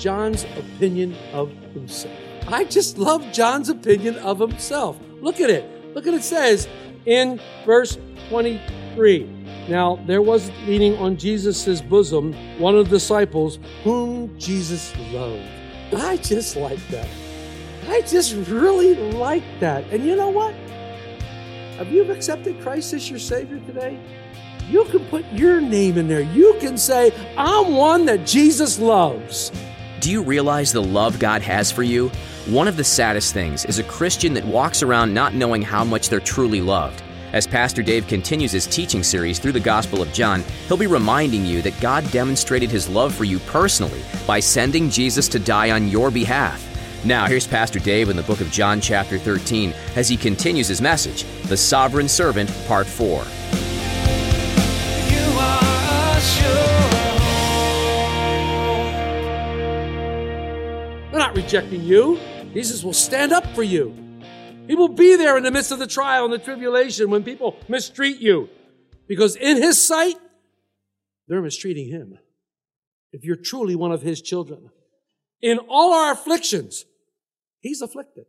John's opinion of himself. I just love John's opinion of himself. Look at it. Look at it says in verse 23. Now, there was leaning on Jesus' bosom one of the disciples whom Jesus loved. I just like that. I just really like that. And you know what? Have you accepted Christ as your Savior today? You can put your name in there. You can say, I'm one that Jesus loves. Do you realize the love God has for you? One of the saddest things is a Christian that walks around not knowing how much they're truly loved. As Pastor Dave continues his teaching series through the Gospel of John, he'll be reminding you that God demonstrated his love for you personally by sending Jesus to die on your behalf. Now, here's Pastor Dave in the book of John, chapter 13, as he continues his message The Sovereign Servant, Part 4. They're not rejecting you. Jesus will stand up for you. He will be there in the midst of the trial and the tribulation when people mistreat you. Because in His sight, they're mistreating Him. If you're truly one of His children. In all our afflictions, He's afflicted.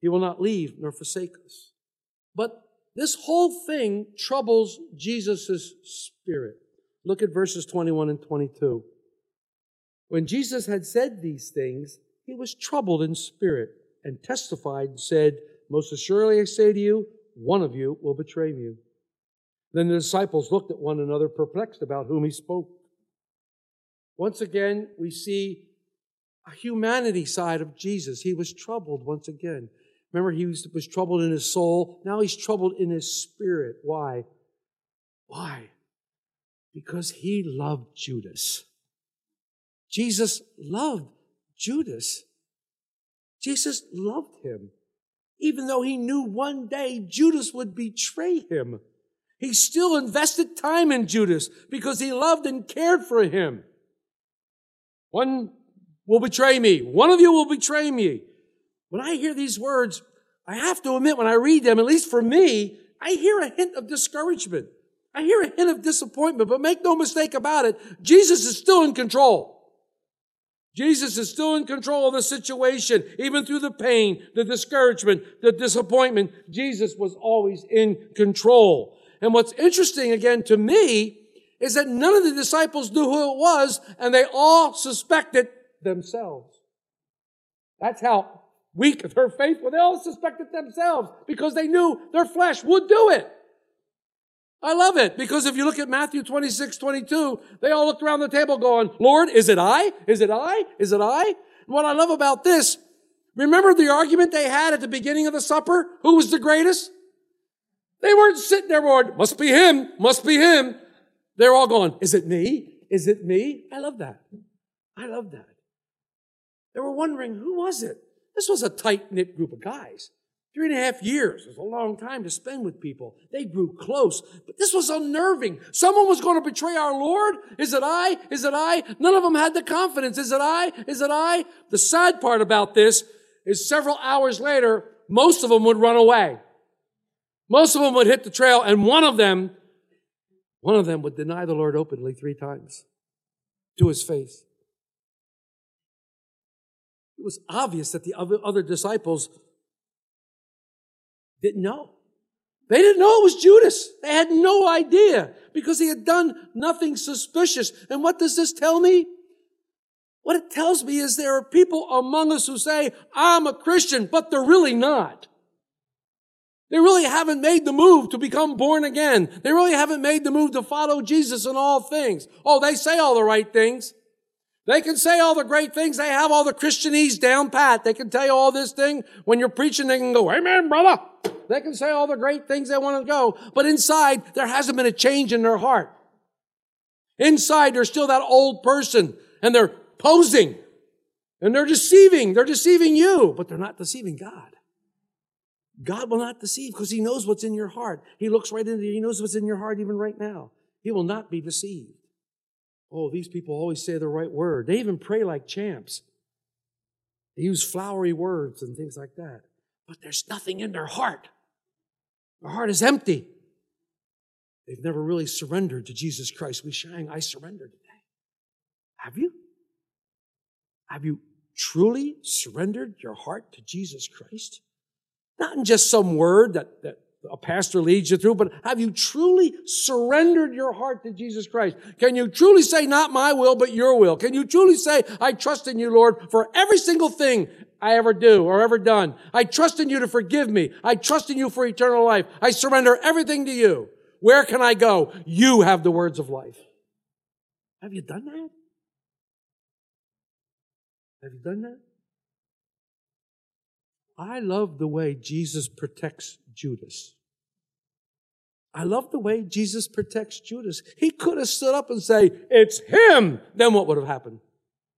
He will not leave nor forsake us. But this whole thing troubles Jesus' spirit. Look at verses 21 and 22. When Jesus had said these things, he was troubled in spirit and testified and said, Most assuredly I say to you, one of you will betray me. Then the disciples looked at one another, perplexed about whom he spoke. Once again, we see a humanity side of Jesus. He was troubled once again. Remember, he was, was troubled in his soul. Now he's troubled in his spirit. Why? Why? Because he loved Judas. Jesus loved Judas. Jesus loved him, even though he knew one day Judas would betray him. He still invested time in Judas because he loved and cared for him. One will betray me. One of you will betray me. When I hear these words, I have to admit, when I read them, at least for me, I hear a hint of discouragement. I hear a hint of disappointment, but make no mistake about it, Jesus is still in control. Jesus is still in control of the situation, even through the pain, the discouragement, the disappointment. Jesus was always in control. And what's interesting again to me is that none of the disciples knew who it was, and they all suspected themselves. That's how weak of their faith was. They all suspected themselves because they knew their flesh would do it. I love it because if you look at Matthew 26, 22, they all looked around the table going, Lord, is it I? Is it I? Is it I? And what I love about this, remember the argument they had at the beginning of the supper? Who was the greatest? They weren't sitting there going, must be him, must be him. They're all going, is it me? Is it me? I love that. I love that. They were wondering, who was it? This was a tight knit group of guys. Three and a half years is a long time to spend with people. They grew close, but this was unnerving. Someone was going to betray our Lord. Is it I? Is it I? None of them had the confidence. Is it I? Is it I? The sad part about this is several hours later, most of them would run away. Most of them would hit the trail, and one of them, one of them would deny the Lord openly three times to his face. It was obvious that the other other disciples didn't know. They didn't know it was Judas. They had no idea because he had done nothing suspicious. And what does this tell me? What it tells me is there are people among us who say, I'm a Christian, but they're really not. They really haven't made the move to become born again. They really haven't made the move to follow Jesus in all things. Oh, they say all the right things. They can say all the great things. They have all the Christianese down pat. They can tell you all this thing. When you're preaching, they can go, Amen, brother. They can say all the great things they want to go. But inside, there hasn't been a change in their heart. Inside, they're still that old person and they're posing and they're deceiving. They're deceiving you, but they're not deceiving God. God will not deceive because he knows what's in your heart. He looks right into you. He knows what's in your heart even right now. He will not be deceived. Oh, these people always say the right word. They even pray like champs. They use flowery words and things like that. But there's nothing in their heart. Their heart is empty. They've never really surrendered to Jesus Christ. We sang, I surrender today. Have you? Have you truly surrendered your heart to Jesus Christ? Not in just some word that, that a pastor leads you through, but have you truly surrendered your heart to Jesus Christ? Can you truly say, not my will, but your will? Can you truly say, I trust in you, Lord, for every single thing I ever do or ever done? I trust in you to forgive me. I trust in you for eternal life. I surrender everything to you. Where can I go? You have the words of life. Have you done that? Have you done that? I love the way Jesus protects Judas. I love the way Jesus protects Judas. He could have stood up and say, it's him. Then what would have happened?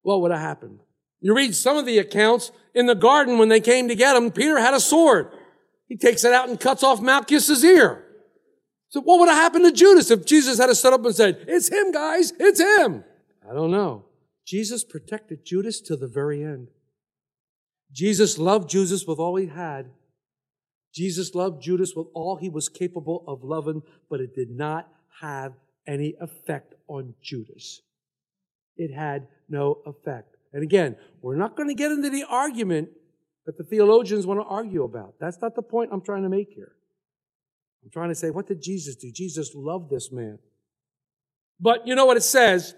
What would have happened? You read some of the accounts in the garden when they came to get him, Peter had a sword. He takes it out and cuts off Malchus's ear. So what would have happened to Judas if Jesus had stood up and said, it's him, guys, it's him? I don't know. Jesus protected Judas to the very end. Jesus loved Judas with all he had. Jesus loved Judas with all he was capable of loving, but it did not have any effect on Judas. It had no effect. And again, we're not going to get into the argument that the theologians want to argue about. That's not the point I'm trying to make here. I'm trying to say, what did Jesus do? Jesus loved this man. But you know what it says?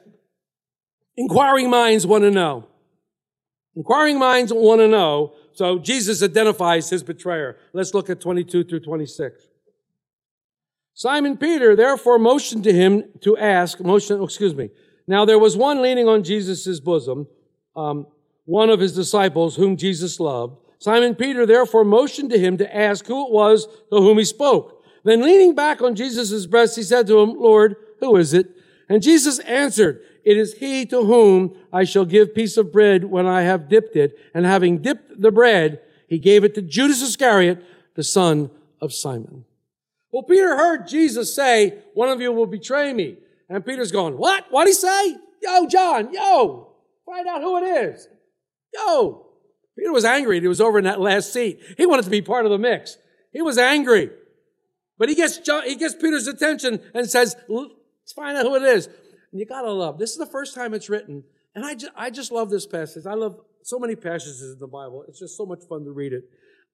Inquiring minds want to know. Inquiring minds want to know. So Jesus identifies his betrayer. Let's look at 22 through 26. Simon Peter therefore motioned to him to ask, motion, oh, excuse me. Now there was one leaning on Jesus' bosom, um, one of his disciples whom Jesus loved. Simon Peter therefore motioned to him to ask who it was to whom he spoke. Then leaning back on Jesus' breast, he said to him, Lord, who is it? And Jesus answered, it is he to whom I shall give piece of bread when I have dipped it. And having dipped the bread, he gave it to Judas Iscariot, the son of Simon. Well, Peter heard Jesus say, one of you will betray me. And Peter's going, what? What'd he say? Yo, John, yo, find out who it is. Yo. Peter was angry. He was over in that last seat. He wanted to be part of the mix. He was angry. But he gets John, he gets Peter's attention and says, let's find out who it is. And you gotta love. This is the first time it's written. And I just, I just love this passage. I love so many passages in the Bible. It's just so much fun to read it.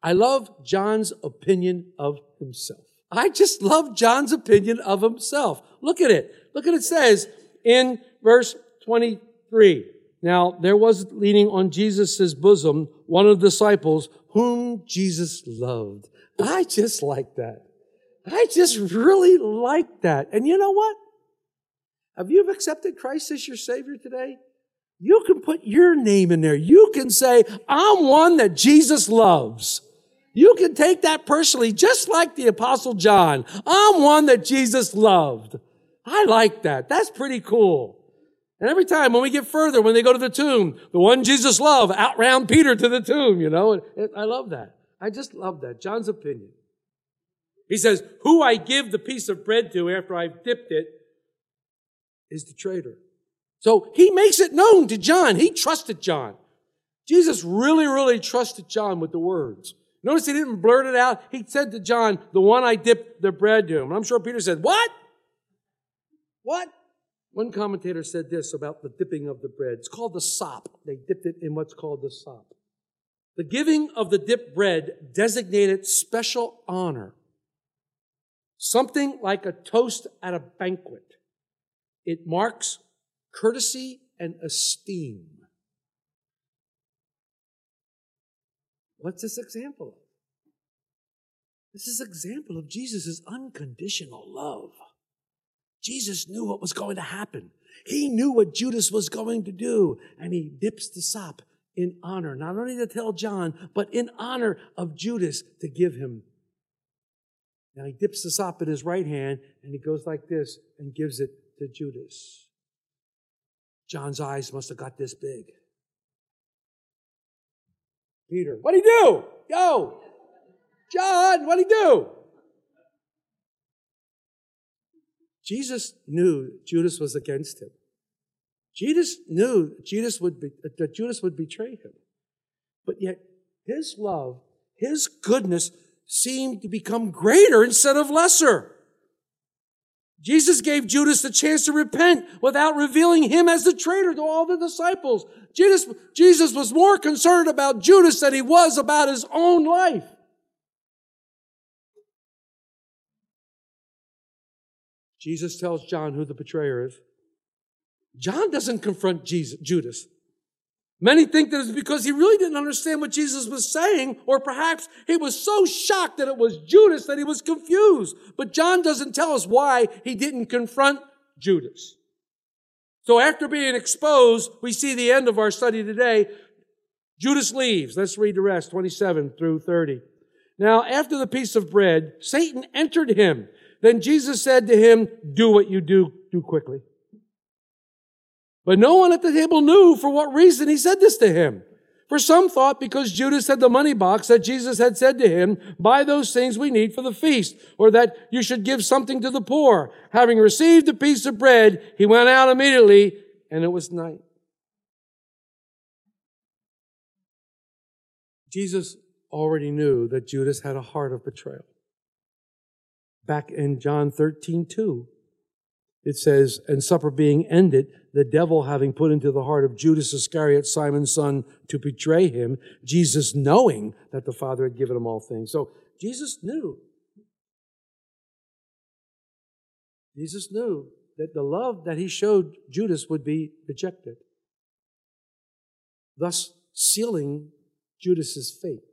I love John's opinion of himself. I just love John's opinion of himself. Look at it. Look at it says in verse 23. Now, there was leaning on Jesus' bosom one of the disciples whom Jesus loved. I just like that. I just really like that. And you know what? Have you accepted Christ as your Savior today? You can put your name in there. You can say, I'm one that Jesus loves. You can take that personally, just like the Apostle John. I'm one that Jesus loved. I like that. That's pretty cool. And every time when we get further, when they go to the tomb, the one Jesus loved outround Peter to the tomb, you know, and I love that. I just love that. John's opinion. He says, who I give the piece of bread to after I've dipped it is the traitor. So he makes it known to John. He trusted John. Jesus really, really trusted John with the words. Notice he didn't blurt it out. He said to John, the one I dipped the bread to. And I'm sure Peter said, what? What? One commentator said this about the dipping of the bread. It's called the sop. They dipped it in what's called the sop. The giving of the dipped bread designated special honor. Something like a toast at a banquet. It marks courtesy and esteem. What's this example of? This is example of Jesus' unconditional love. Jesus knew what was going to happen. He knew what Judas was going to do, and he dips the sop in honor, not only to tell John, but in honor of Judas to give him. Now he dips the sop in his right hand, and he goes like this and gives it to Judas. John's eyes must have got this big. Peter, what'd he do? Go! John, what'd he do? Jesus knew Judas was against him. Jesus knew Judas would be, that Judas would betray him. But yet his love, his goodness seemed to become greater instead of lesser. Jesus gave Judas the chance to repent without revealing him as the traitor to all the disciples. Jesus, Jesus was more concerned about Judas than he was about his own life. Jesus tells John who the betrayer is. John doesn't confront Jesus, Judas. Many think that it's because he really didn't understand what Jesus was saying, or perhaps he was so shocked that it was Judas that he was confused. But John doesn't tell us why he didn't confront Judas. So after being exposed, we see the end of our study today. Judas leaves. Let's read the rest, 27 through 30. Now, after the piece of bread, Satan entered him. Then Jesus said to him, do what you do, do quickly. But no one at the table knew for what reason he said this to him. For some thought because Judas had the money box that Jesus had said to him, buy those things we need for the feast, or that you should give something to the poor. Having received a piece of bread, he went out immediately, and it was night. Jesus already knew that Judas had a heart of betrayal. Back in John 13, 2, it says, and supper being ended, the devil having put into the heart of Judas Iscariot, Simon's son, to betray him, Jesus knowing that the Father had given him all things. So Jesus knew. Jesus knew that the love that he showed Judas would be rejected, thus sealing Judas's fate.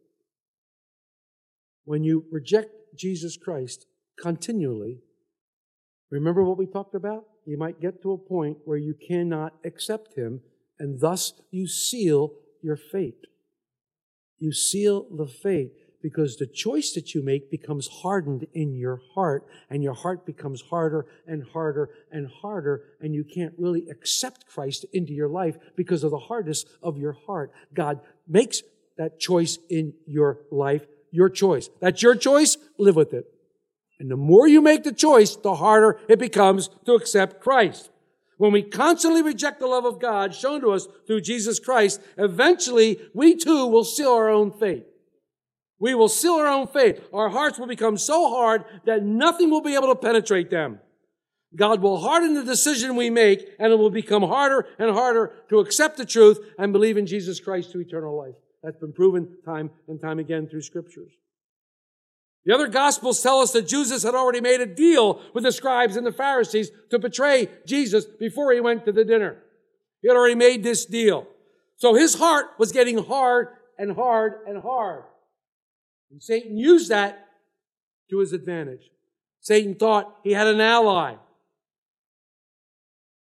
When you reject Jesus Christ continually, Remember what we talked about? You might get to a point where you cannot accept him, and thus you seal your fate. You seal the fate because the choice that you make becomes hardened in your heart, and your heart becomes harder and harder and harder, and you can't really accept Christ into your life because of the hardness of your heart. God makes that choice in your life your choice. That's your choice. Live with it. And the more you make the choice, the harder it becomes to accept Christ. When we constantly reject the love of God shown to us through Jesus Christ, eventually we too will seal our own fate. We will seal our own fate. Our hearts will become so hard that nothing will be able to penetrate them. God will harden the decision we make and it will become harder and harder to accept the truth and believe in Jesus Christ to eternal life. That's been proven time and time again through scriptures. The other gospels tell us that Jesus had already made a deal with the scribes and the Pharisees to betray Jesus before he went to the dinner. He had already made this deal. So his heart was getting hard and hard and hard. And Satan used that to his advantage. Satan thought he had an ally.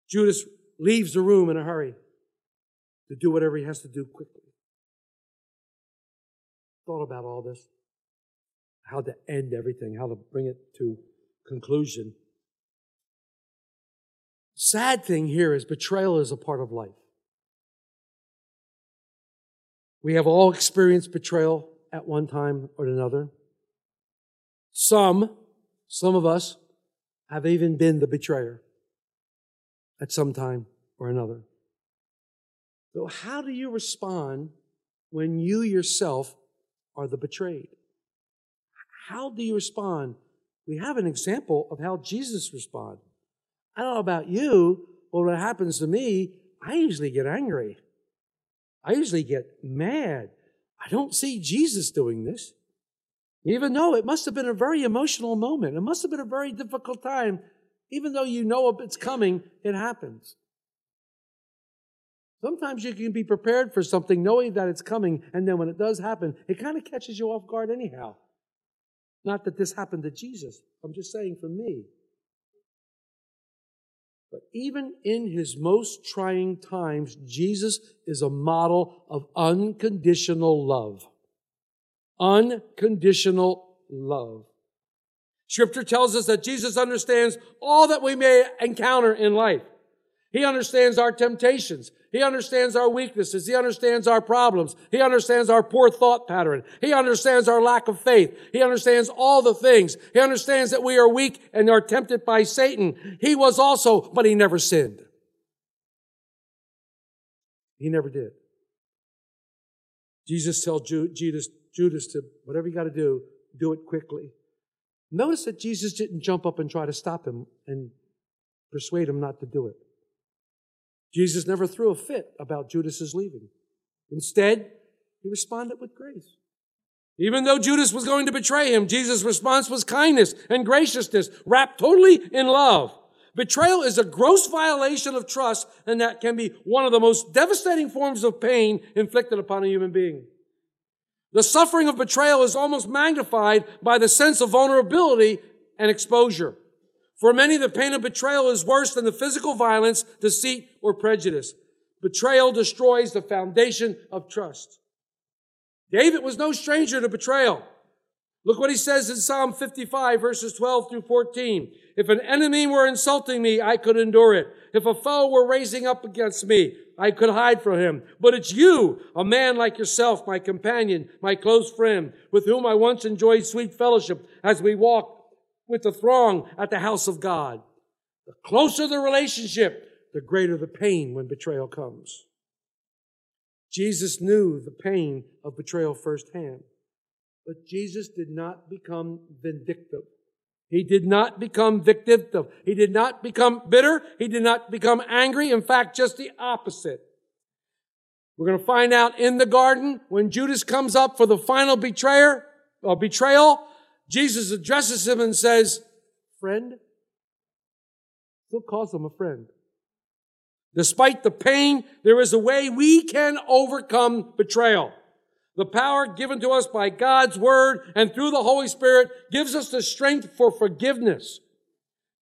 Judas leaves the room in a hurry to do whatever he has to do quickly. Thought about all this how to end everything, how to bring it to conclusion. Sad thing here is betrayal is a part of life. We have all experienced betrayal at one time or another. Some, some of us, have even been the betrayer at some time or another. So, how do you respond when you yourself are the betrayed? How do you respond? We have an example of how Jesus responded. I don't know about you, but when it happens to me, I usually get angry. I usually get mad. I don't see Jesus doing this. Even though it must have been a very emotional moment, it must have been a very difficult time. Even though you know it's coming, it happens. Sometimes you can be prepared for something knowing that it's coming, and then when it does happen, it kind of catches you off guard anyhow. Not that this happened to Jesus. I'm just saying for me. But even in his most trying times, Jesus is a model of unconditional love. Unconditional love. Scripture tells us that Jesus understands all that we may encounter in life. He understands our temptations. He understands our weaknesses. He understands our problems. He understands our poor thought pattern. He understands our lack of faith. He understands all the things. He understands that we are weak and are tempted by Satan. He was also, but he never sinned. He never did. Jesus tells Judas, Judas to, whatever you got to do, do it quickly. Notice that Jesus didn't jump up and try to stop him and persuade him not to do it. Jesus never threw a fit about Judas's leaving. Instead, he responded with grace. Even though Judas was going to betray him, Jesus' response was kindness and graciousness, wrapped totally in love. Betrayal is a gross violation of trust, and that can be one of the most devastating forms of pain inflicted upon a human being. The suffering of betrayal is almost magnified by the sense of vulnerability and exposure. For many, the pain of betrayal is worse than the physical violence, deceit, or prejudice. Betrayal destroys the foundation of trust. David was no stranger to betrayal. Look what he says in Psalm 55 verses 12 through 14. If an enemy were insulting me, I could endure it. If a foe were raising up against me, I could hide from him. But it's you, a man like yourself, my companion, my close friend, with whom I once enjoyed sweet fellowship as we walked with the throng at the house of God. The closer the relationship, the greater the pain when betrayal comes. Jesus knew the pain of betrayal firsthand, but Jesus did not become vindictive. He did not become vindictive. He did not become bitter. He did not become angry. In fact, just the opposite. We're going to find out in the garden when Judas comes up for the final betrayer or betrayal. Jesus addresses him and says, friend, still calls him a friend. Despite the pain, there is a way we can overcome betrayal. The power given to us by God's word and through the Holy Spirit gives us the strength for forgiveness.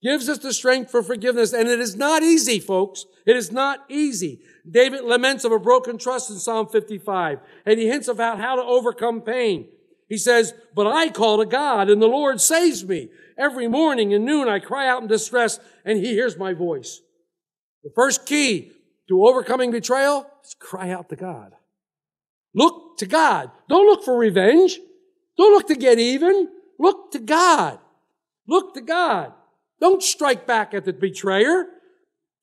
Gives us the strength for forgiveness. And it is not easy, folks. It is not easy. David laments of a broken trust in Psalm 55, and he hints about how to overcome pain. He says, but I call to God and the Lord saves me. Every morning and noon I cry out in distress and he hears my voice. The first key to overcoming betrayal is cry out to God. Look to God. Don't look for revenge. Don't look to get even. Look to God. Look to God. Don't strike back at the betrayer.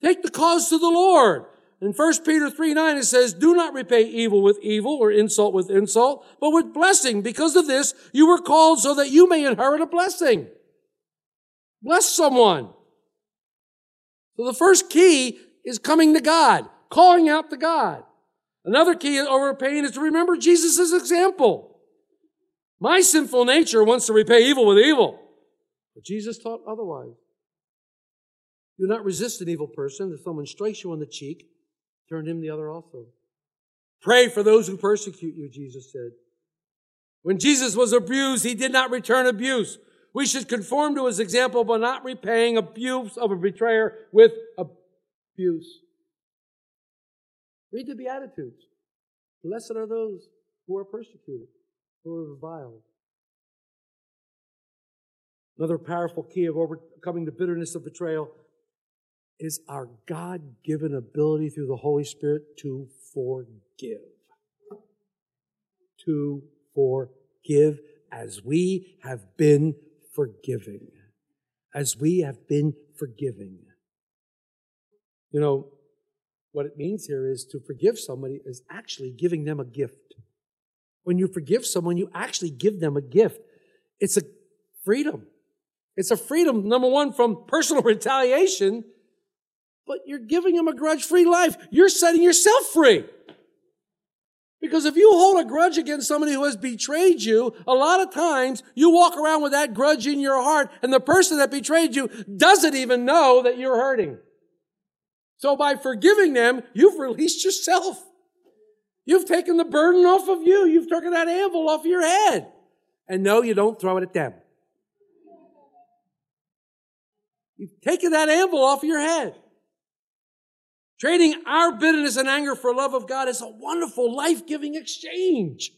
Take the cause to the Lord. In 1 Peter 3 9, it says, Do not repay evil with evil or insult with insult, but with blessing. Because of this, you were called so that you may inherit a blessing. Bless someone. So the first key is coming to God, calling out to God. Another key over pain is to remember Jesus' example. My sinful nature wants to repay evil with evil. But Jesus taught otherwise. Do not resist an evil person. If someone strikes you on the cheek, turn him the other also. Pray for those who persecute you, Jesus said. When Jesus was abused, he did not return abuse. We should conform to his example by not repaying abuse of a betrayer with abuse. Read the Beatitudes. Blessed are those who are persecuted, who are reviled. Another powerful key of overcoming the bitterness of betrayal is our God given ability through the Holy Spirit to forgive. To forgive as we have been forgiving. As we have been forgiving. You know, what it means here is to forgive somebody is actually giving them a gift. When you forgive someone, you actually give them a gift. It's a freedom. It's a freedom, number one, from personal retaliation, but you're giving them a grudge free life. You're setting yourself free. Because if you hold a grudge against somebody who has betrayed you, a lot of times you walk around with that grudge in your heart, and the person that betrayed you doesn't even know that you're hurting. So by forgiving them, you've released yourself. You've taken the burden off of you. You've taken that anvil off your head. And no, you don't throw it at them. You've taken that anvil off your head. Trading our bitterness and anger for love of God is a wonderful, life-giving exchange.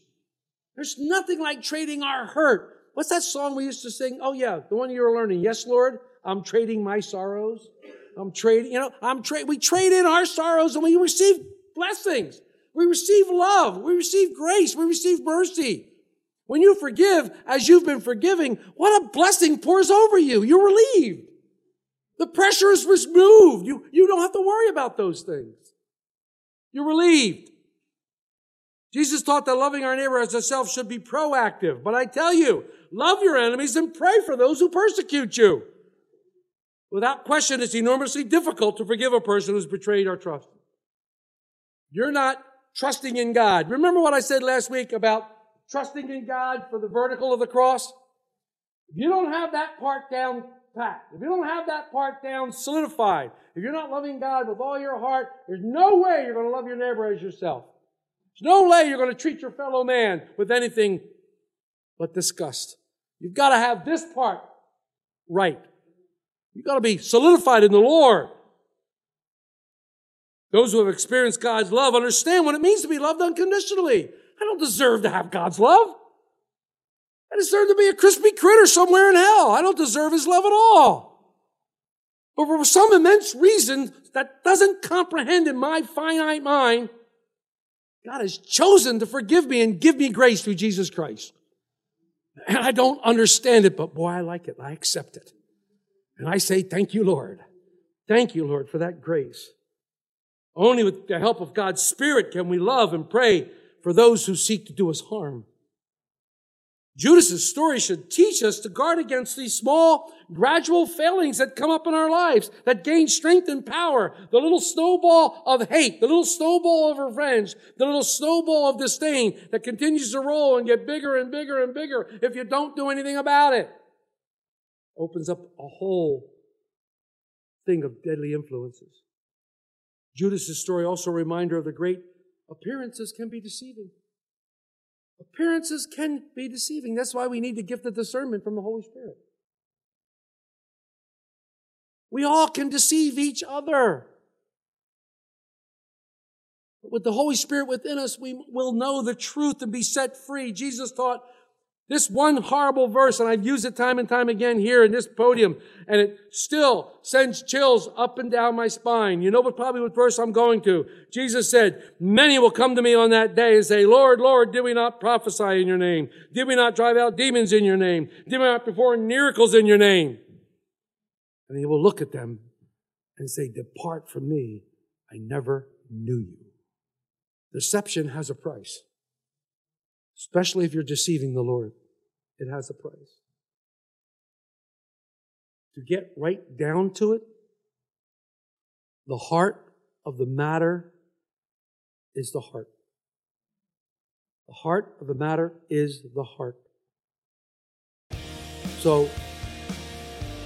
There's nothing like trading our hurt. What's that song we used to sing? Oh yeah, the one you were learning. Yes, Lord, I'm trading my sorrows. I'm trading, you know, I'm trade, we trade in our sorrows and we receive blessings. We receive love. We receive grace. We receive mercy. When you forgive as you've been forgiving, what a blessing pours over you. You're relieved. The pressure is removed. You, you don't have to worry about those things. You're relieved. Jesus taught that loving our neighbor as ourselves should be proactive. But I tell you, love your enemies and pray for those who persecute you. Without question, it's enormously difficult to forgive a person who's betrayed our trust. You're not trusting in God. Remember what I said last week about trusting in God for the vertical of the cross? If you don't have that part down if you don't have that part down solidified, if you're not loving God with all your heart, there's no way you're going to love your neighbor as yourself. There's no way you're going to treat your fellow man with anything but disgust. You've got to have this part right. You've got to be solidified in the Lord. Those who have experienced God's love understand what it means to be loved unconditionally. I don't deserve to have God's love. I deserve to be a crispy critter somewhere in hell. I don't deserve His love at all. But for some immense reason that doesn't comprehend in my finite mind, God has chosen to forgive me and give me grace through Jesus Christ. And I don't understand it, but boy, I like it. I accept it. And I say, thank you, Lord. Thank you, Lord, for that grace. Only with the help of God's Spirit can we love and pray for those who seek to do us harm. Judas's story should teach us to guard against these small, gradual failings that come up in our lives, that gain strength and power. The little snowball of hate, the little snowball of revenge, the little snowball of disdain that continues to roll and get bigger and bigger and bigger if you don't do anything about it. Opens up a whole thing of deadly influences. Judas's story also a reminder of the great appearances can be deceiving. Appearances can be deceiving. That's why we need the gift of discernment from the Holy Spirit. We all can deceive each other. But with the Holy Spirit within us, we will know the truth and be set free. Jesus taught this one horrible verse, and I've used it time and time again here in this podium, and it still sends chills up and down my spine. You know what probably what verse I'm going to. Jesus said, many will come to me on that day and say, Lord, Lord, did we not prophesy in your name? Did we not drive out demons in your name? Did we not perform miracles in your name? And he will look at them and say, depart from me. I never knew you. Deception has a price especially if you're deceiving the Lord. It has a price. To get right down to it, the heart of the matter is the heart. The heart of the matter is the heart. So,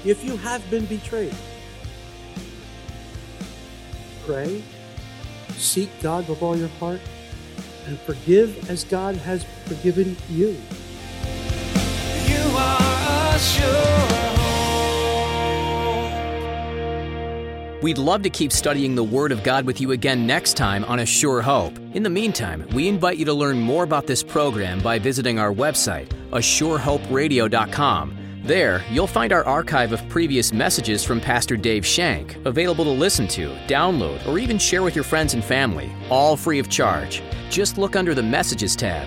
if you have been betrayed, pray, seek God with all your heart, and forgive as God has forgiven you. You are a sure We'd love to keep studying the Word of God with you again next time on A Sure Hope. In the meantime, we invite you to learn more about this program by visiting our website, ASureHopeRadio.com. There, you'll find our archive of previous messages from Pastor Dave Shank, available to listen to, download, or even share with your friends and family, all free of charge. Just look under the Messages tab.